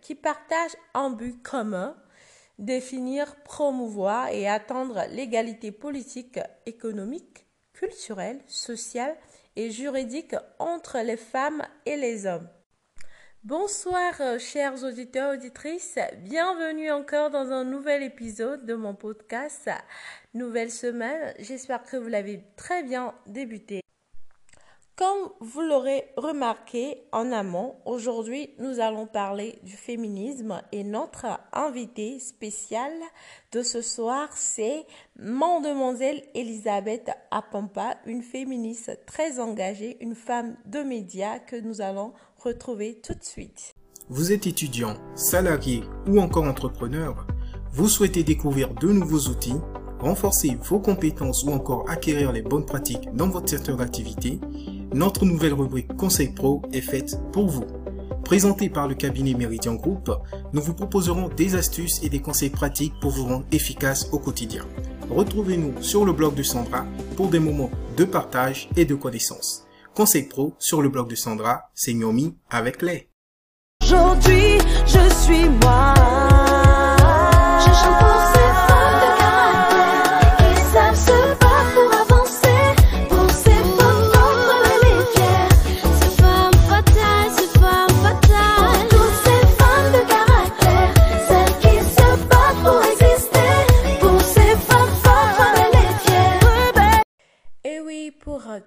qui partagent un but commun, définir, promouvoir et atteindre l'égalité politique, économique, culturelle, sociale et juridique entre les femmes et les hommes. Bonsoir euh, chers auditeurs, auditrices, bienvenue encore dans un nouvel épisode de mon podcast Nouvelle semaine, j'espère que vous l'avez très bien débuté. Comme vous l'aurez remarqué en amont, aujourd'hui nous allons parler du féminisme et notre invitée spéciale de ce soir c'est Mademoiselle Elisabeth Apampa, une féministe très engagée, une femme de médias que nous allons retrouver tout de suite. Vous êtes étudiant, salarié ou encore entrepreneur, vous souhaitez découvrir de nouveaux outils, renforcer vos compétences ou encore acquérir les bonnes pratiques dans votre secteur d'activité notre nouvelle rubrique Conseil Pro est faite pour vous. Présentée par le cabinet Meridian Group, nous vous proposerons des astuces et des conseils pratiques pour vous rendre efficace au quotidien. Retrouvez-nous sur le blog de Sandra pour des moments de partage et de connaissances. Conseil Pro sur le blog de Sandra, c'est Miomi avec les. Aujourd'hui, je suis moi.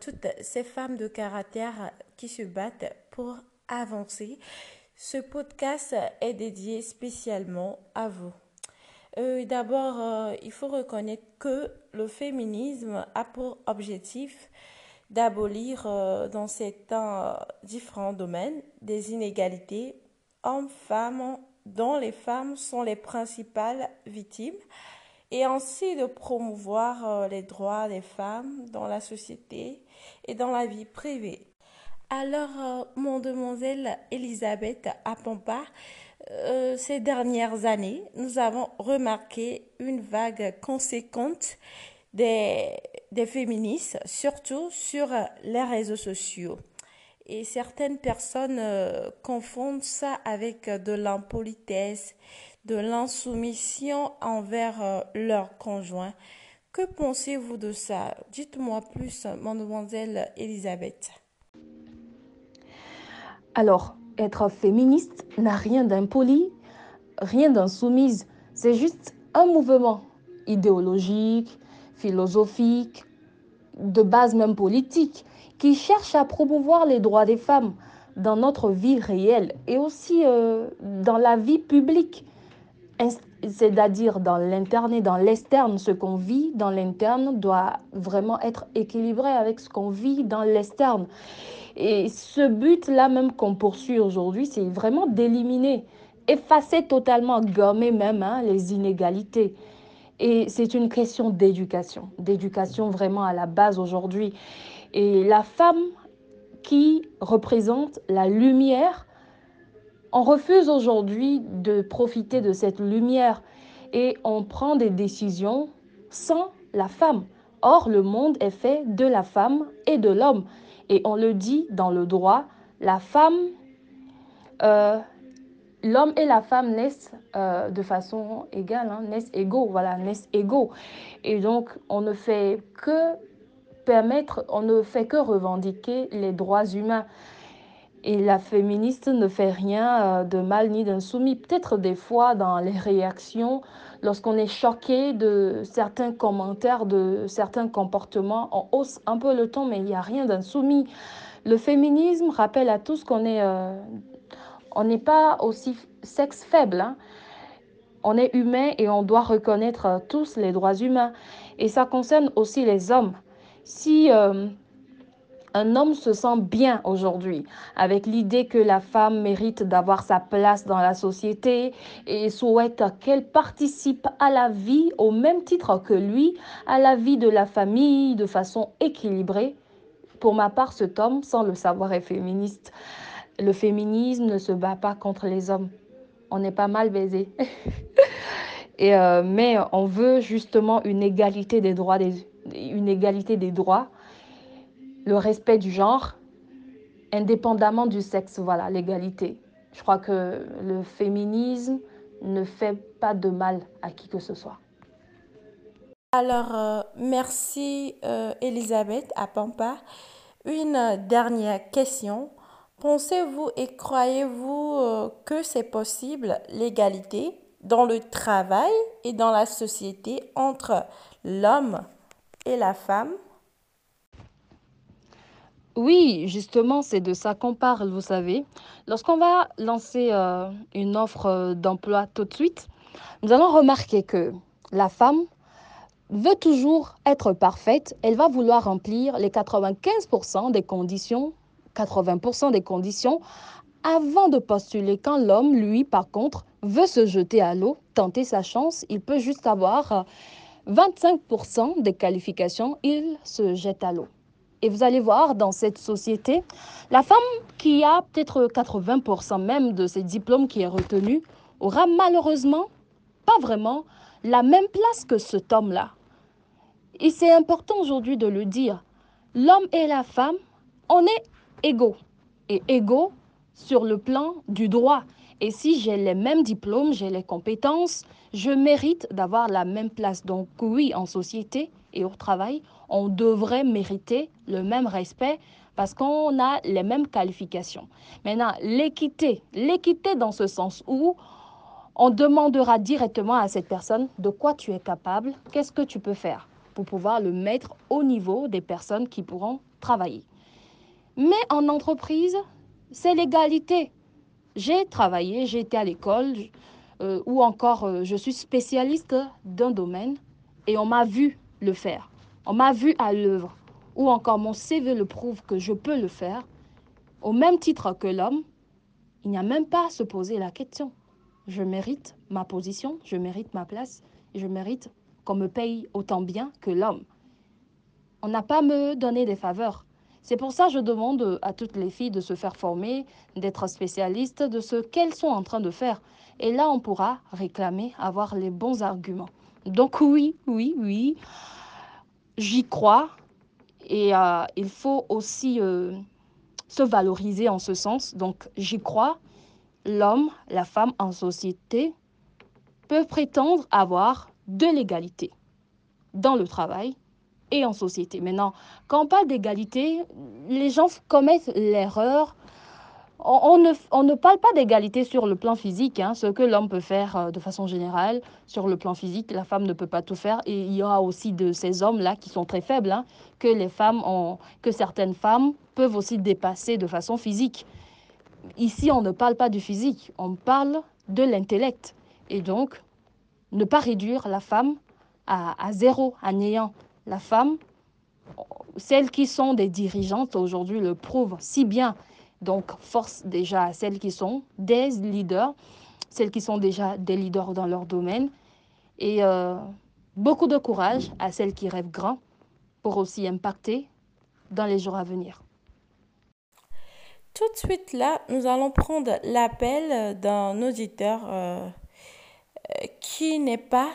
Toutes ces femmes de caractère qui se battent pour avancer. Ce podcast est dédié spécialement à vous. Euh, d'abord, euh, il faut reconnaître que le féminisme a pour objectif d'abolir euh, dans certains différents domaines des inégalités hommes-femmes dont les femmes sont les principales victimes et ainsi de promouvoir les droits des femmes dans la société et dans la vie privée. Alors, euh, mon demoiselle Elisabeth Apampa, euh, ces dernières années, nous avons remarqué une vague conséquente des, des féministes, surtout sur les réseaux sociaux. Et certaines personnes confondent ça avec de l'impolitesse, de l'insoumission envers euh, leur conjoint. Que pensez-vous de ça? Dites-moi plus, mademoiselle Elisabeth. Alors, être féministe n'a rien d'impoli, rien d'insoumise. C'est juste un mouvement idéologique, philosophique, de base même politique, qui cherche à promouvoir les droits des femmes dans notre vie réelle et aussi euh, dans la vie publique c'est-à-dire dans l'interne et dans l'externe, ce qu'on vit dans l'interne doit vraiment être équilibré avec ce qu'on vit dans l'externe. Et ce but-là même qu'on poursuit aujourd'hui, c'est vraiment d'éliminer, effacer totalement, gommer même hein, les inégalités. Et c'est une question d'éducation, d'éducation vraiment à la base aujourd'hui. Et la femme qui représente la lumière, on refuse aujourd'hui de profiter de cette lumière et on prend des décisions sans la femme. Or, le monde est fait de la femme et de l'homme. Et on le dit dans le droit, la femme, euh, l'homme et la femme naissent euh, de façon égale, hein, naissent égaux, voilà, naissent égaux. Et donc, on ne fait que permettre, on ne fait que revendiquer les droits humains. Et la féministe ne fait rien euh, de mal ni d'insoumis. Peut-être des fois dans les réactions, lorsqu'on est choqué de certains commentaires, de certains comportements, on hausse un peu le ton, mais il n'y a rien d'insoumis. Le féminisme rappelle à tous qu'on euh, n'est pas aussi sexe faible. Hein. On est humain et on doit reconnaître tous les droits humains. Et ça concerne aussi les hommes. Si euh, un homme se sent bien aujourd'hui avec l'idée que la femme mérite d'avoir sa place dans la société et souhaite qu'elle participe à la vie au même titre que lui, à la vie de la famille de façon équilibrée. Pour ma part, cet homme, sans le savoir, est féministe. Le féminisme ne se bat pas contre les hommes. On est pas mal baisé. et euh, mais on veut justement une égalité des droits, une égalité des droits le respect du genre indépendamment du sexe, voilà, l'égalité. Je crois que le féminisme ne fait pas de mal à qui que ce soit. Alors, euh, merci euh, Elisabeth à Pampa. Une dernière question. Pensez-vous et croyez-vous euh, que c'est possible l'égalité dans le travail et dans la société entre l'homme et la femme? Oui, justement, c'est de ça qu'on parle, vous savez. Lorsqu'on va lancer euh, une offre euh, d'emploi tout de suite, nous allons remarquer que la femme veut toujours être parfaite. Elle va vouloir remplir les 95% des conditions, 80% des conditions avant de postuler. Quand l'homme, lui, par contre, veut se jeter à l'eau, tenter sa chance, il peut juste avoir 25% des qualifications, il se jette à l'eau. Et vous allez voir, dans cette société, la femme qui a peut-être 80% même de ses diplômes qui est retenu aura malheureusement pas vraiment la même place que cet homme-là. Et c'est important aujourd'hui de le dire. L'homme et la femme, on est égaux. Et égaux sur le plan du droit. Et si j'ai les mêmes diplômes, j'ai les compétences, je mérite d'avoir la même place. Donc oui, en société et au travail, on devrait mériter le même respect parce qu'on a les mêmes qualifications. Maintenant, l'équité, l'équité dans ce sens où on demandera directement à cette personne de quoi tu es capable, qu'est-ce que tu peux faire pour pouvoir le mettre au niveau des personnes qui pourront travailler. Mais en entreprise, c'est l'égalité. J'ai travaillé, j'ai été à l'école, euh, ou encore euh, je suis spécialiste d'un domaine et on m'a vu le faire. On m'a vu à l'œuvre. Ou encore mon CV le prouve que je peux le faire. Au même titre que l'homme, il n'y a même pas à se poser la question. Je mérite ma position, je mérite ma place, et je mérite qu'on me paye autant bien que l'homme. On n'a pas à me donner des faveurs. C'est pour ça que je demande à toutes les filles de se faire former, d'être spécialistes de ce qu'elles sont en train de faire. Et là, on pourra réclamer, avoir les bons arguments. Donc oui, oui, oui, j'y crois. Et euh, il faut aussi euh, se valoriser en ce sens. Donc j'y crois. L'homme, la femme en société peuvent prétendre avoir de l'égalité dans le travail, et en société. Maintenant, quand on parle d'égalité, les gens commettent l'erreur. On, ne, on, ne, parle pas d'égalité sur le plan physique, hein, ce que l'homme peut faire euh, de façon générale. Sur le plan physique, la femme ne peut pas tout faire. Et il y aura aussi de ces hommes-là qui sont très faibles, hein, que, les femmes ont, que certaines femmes peuvent aussi dépasser de façon physique. Ici, on ne parle pas du physique, on parle de l'intellect. Et donc, ne pas réduire la femme à, à zéro, à néant la femme, celles qui sont des dirigeantes aujourd'hui le prouvent si bien. Donc, force déjà à celles qui sont des leaders, celles qui sont déjà des leaders dans leur domaine. Et euh, beaucoup de courage à celles qui rêvent grand pour aussi impacter dans les jours à venir. Tout de suite là, nous allons prendre l'appel d'un auditeur euh, qui n'est pas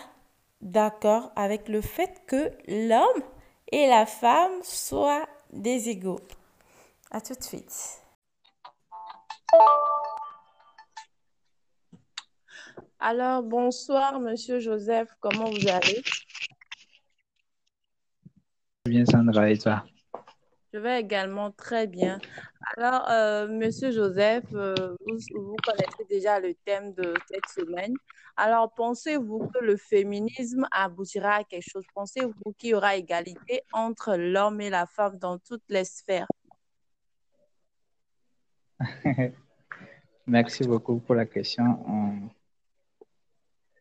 d'accord avec le fait que l'homme et la femme soient des égaux. À tout de suite. Alors, bonsoir, monsieur Joseph, comment vous allez? Bien, Sandra, et toi? Je vais également très bien. Alors, euh, monsieur Joseph, euh, vous, vous connaissez déjà le thème de cette semaine. Alors, pensez-vous que le féminisme aboutira à quelque chose? Pensez-vous qu'il y aura égalité entre l'homme et la femme dans toutes les sphères? Merci beaucoup pour la question.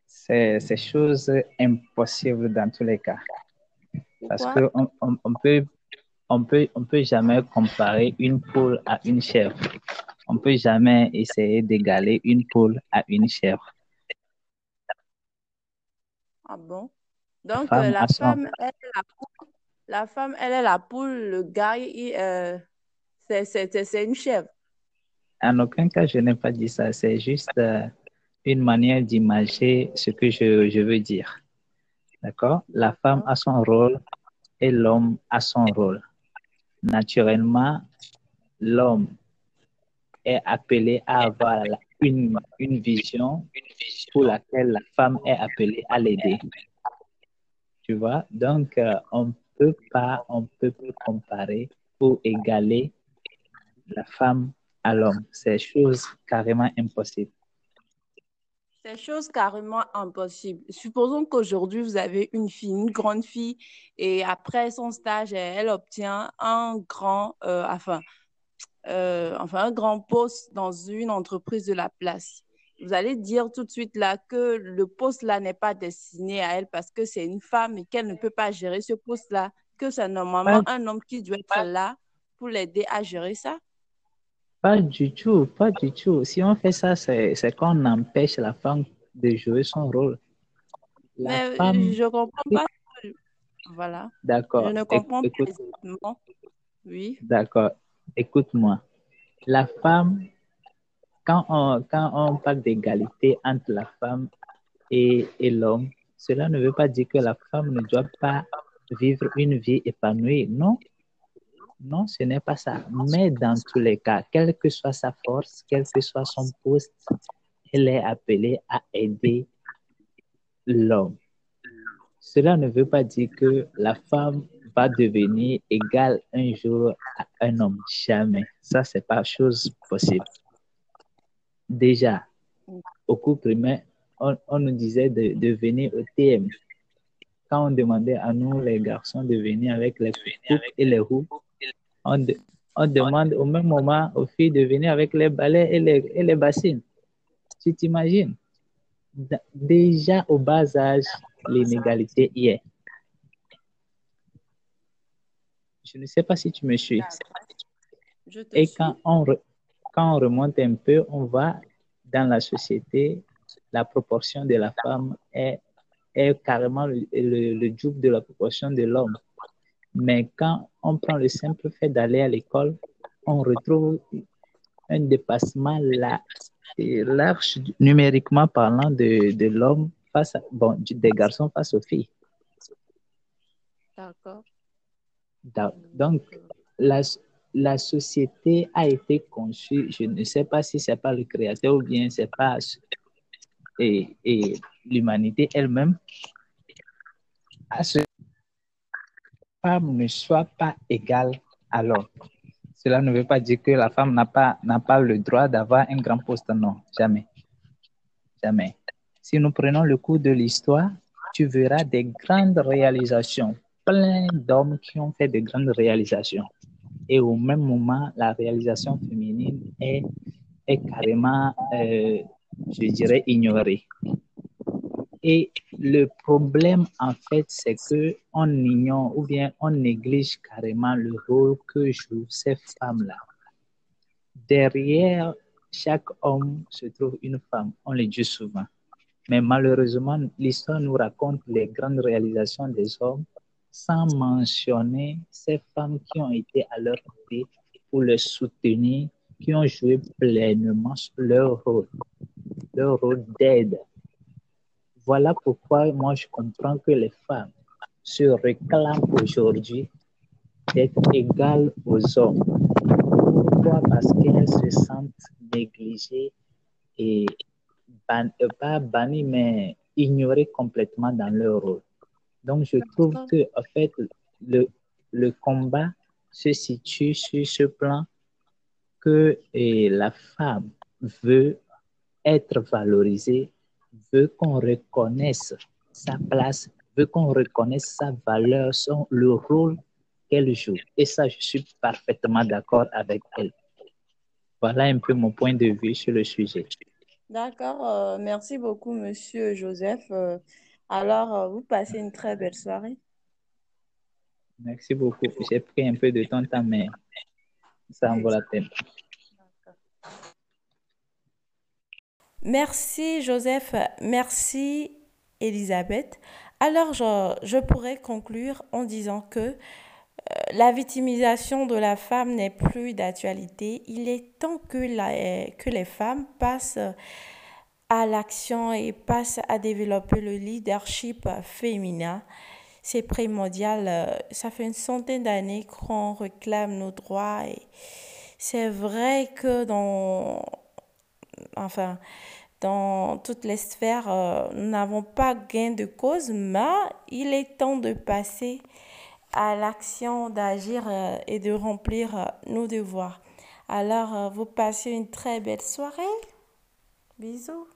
C'est chose impossible dans tous les cas. Parce qu'on on, peut, on, peut, on peut jamais comparer une poule à une chèvre. On peut jamais essayer d'égaler une poule à une chèvre. Ah bon? Donc, euh, la, femme, elle est la poule. La femme, elle est la poule. Le gars, euh, c'est une chèvre. En aucun cas, je n'ai pas dit ça. C'est juste euh, une manière d'imager ce que je, veux dire. D'accord? La femme a son rôle et l'homme a son rôle. Naturellement, l'homme est appelée à avoir une, une vision pour laquelle la femme est appelée à l'aider. Tu vois, donc euh, on peut pas, on peut pas comparer ou égaler la femme à l'homme. C'est chose carrément impossible. C'est chose carrément impossible. Supposons qu'aujourd'hui, vous avez une fille, une grande fille, et après son stage, elle obtient un grand, euh, enfin, euh, enfin, un grand poste dans une entreprise de la place. Vous allez dire tout de suite là que le poste là n'est pas destiné à elle parce que c'est une femme et qu'elle ne peut pas gérer ce poste là, que c'est normalement un homme qui doit être là pour l'aider à gérer ça. Pas du tout, pas du tout. Si on fait ça, c'est qu'on empêche la femme de jouer son rôle. Mais je ne comprends pas. Voilà. D'accord. Je ne comprends pas. Oui. D'accord. Écoute-moi. La femme, quand on, quand on parle d'égalité entre la femme et, et l'homme, cela ne veut pas dire que la femme ne doit pas vivre une vie épanouie. Non, non, ce n'est pas ça. Mais dans tous les cas, quelle que soit sa force, quel que soit son poste, elle est appelée à aider l'homme. Cela ne veut pas dire que la femme va devenir égale un jour à un homme. Jamais. Ça, c'est pas chose possible. Déjà, au cours primaire, on, nous disait de, de, venir au TM. Quand on demandait à nous, les garçons, de venir avec les coupes et les roues, on, on, demande au même moment aux filles de venir avec les balais et les, et les bassines. Tu t'imagines? Déjà au bas âge, l'inégalité y est. Je ne sais pas si tu me suis. Et quand on, quand on remonte un peu, on voit dans la société, la proportion de la femme est, est carrément le, le, le double de la proportion de l'homme. Mais quand on prend le simple fait d'aller à l'école, on retrouve un dépassement large, numériquement parlant de, de l'homme face à, bon, des garçons face aux filles. D'accord. Donc, la, la société a été conçue, je ne sais pas si c'est pas le créateur ou bien c'est pas et, l'humanité elle-même à ce femme ne soit pas égale à l'homme. Cela ne veut pas dire que la femme n'a pas, pas le droit d'avoir un grand poste. Non, jamais. Jamais. Si nous prenons le cours de l'histoire, tu verras des grandes réalisations, plein d'hommes qui ont fait de grandes réalisations. Et au même moment, la réalisation féminine est, est carrément, euh, je dirais, ignorée. Et le problème, en fait, c'est que on ignore ou bien on néglige carrément le rôle que jouent ces femmes-là. Derrière chaque homme se trouve une femme, on le dit souvent. Mais malheureusement, l'histoire nous raconte les grandes réalisations des hommes sans mentionner ces femmes qui ont été à leur côté pour les soutenir, qui ont joué pleinement leur rôle, leur rôle d'aide voilà pourquoi moi je comprends que les femmes se réclament aujourd'hui d'être égales aux hommes. Pourquoi? Parce qu'elles se sentent négligées et euh, pas bannies, mais ignorées complètement dans leur rôle. Donc je trouve que en fait le, le combat se situe sur ce plan que et la femme veut être valorisée veut qu'on reconnaisse sa place, veut qu'on reconnaisse sa valeur, son, le rôle qu'elle joue. Et ça, je suis parfaitement d'accord avec elle. Voilà un peu mon point de vue sur le sujet. D'accord. Euh, merci beaucoup, Monsieur Joseph. Euh, alors, euh, vous passez une très belle soirée. Merci beaucoup. J'ai pris un peu de temps, mais ça en vaut la peine. Merci Joseph, merci Elisabeth. Alors je, pourrais conclure en disant que euh, la victimisation de la femme n'est plus d'actualité. Il est temps que, la, que les femmes passent à l'action et passent à développer le leadership féminin. C'est primordial. Ça fait une centaine d'années qu'on réclame nos droits et C'est vrai que dans, enfin, dans toutes les sphères, euh, nous n'avons pas gain de cause, mais il est temps de passer à l'action d'agir euh, et de remplir euh, nos devoirs. Alors, vous passez une très belle soirée. Bisous.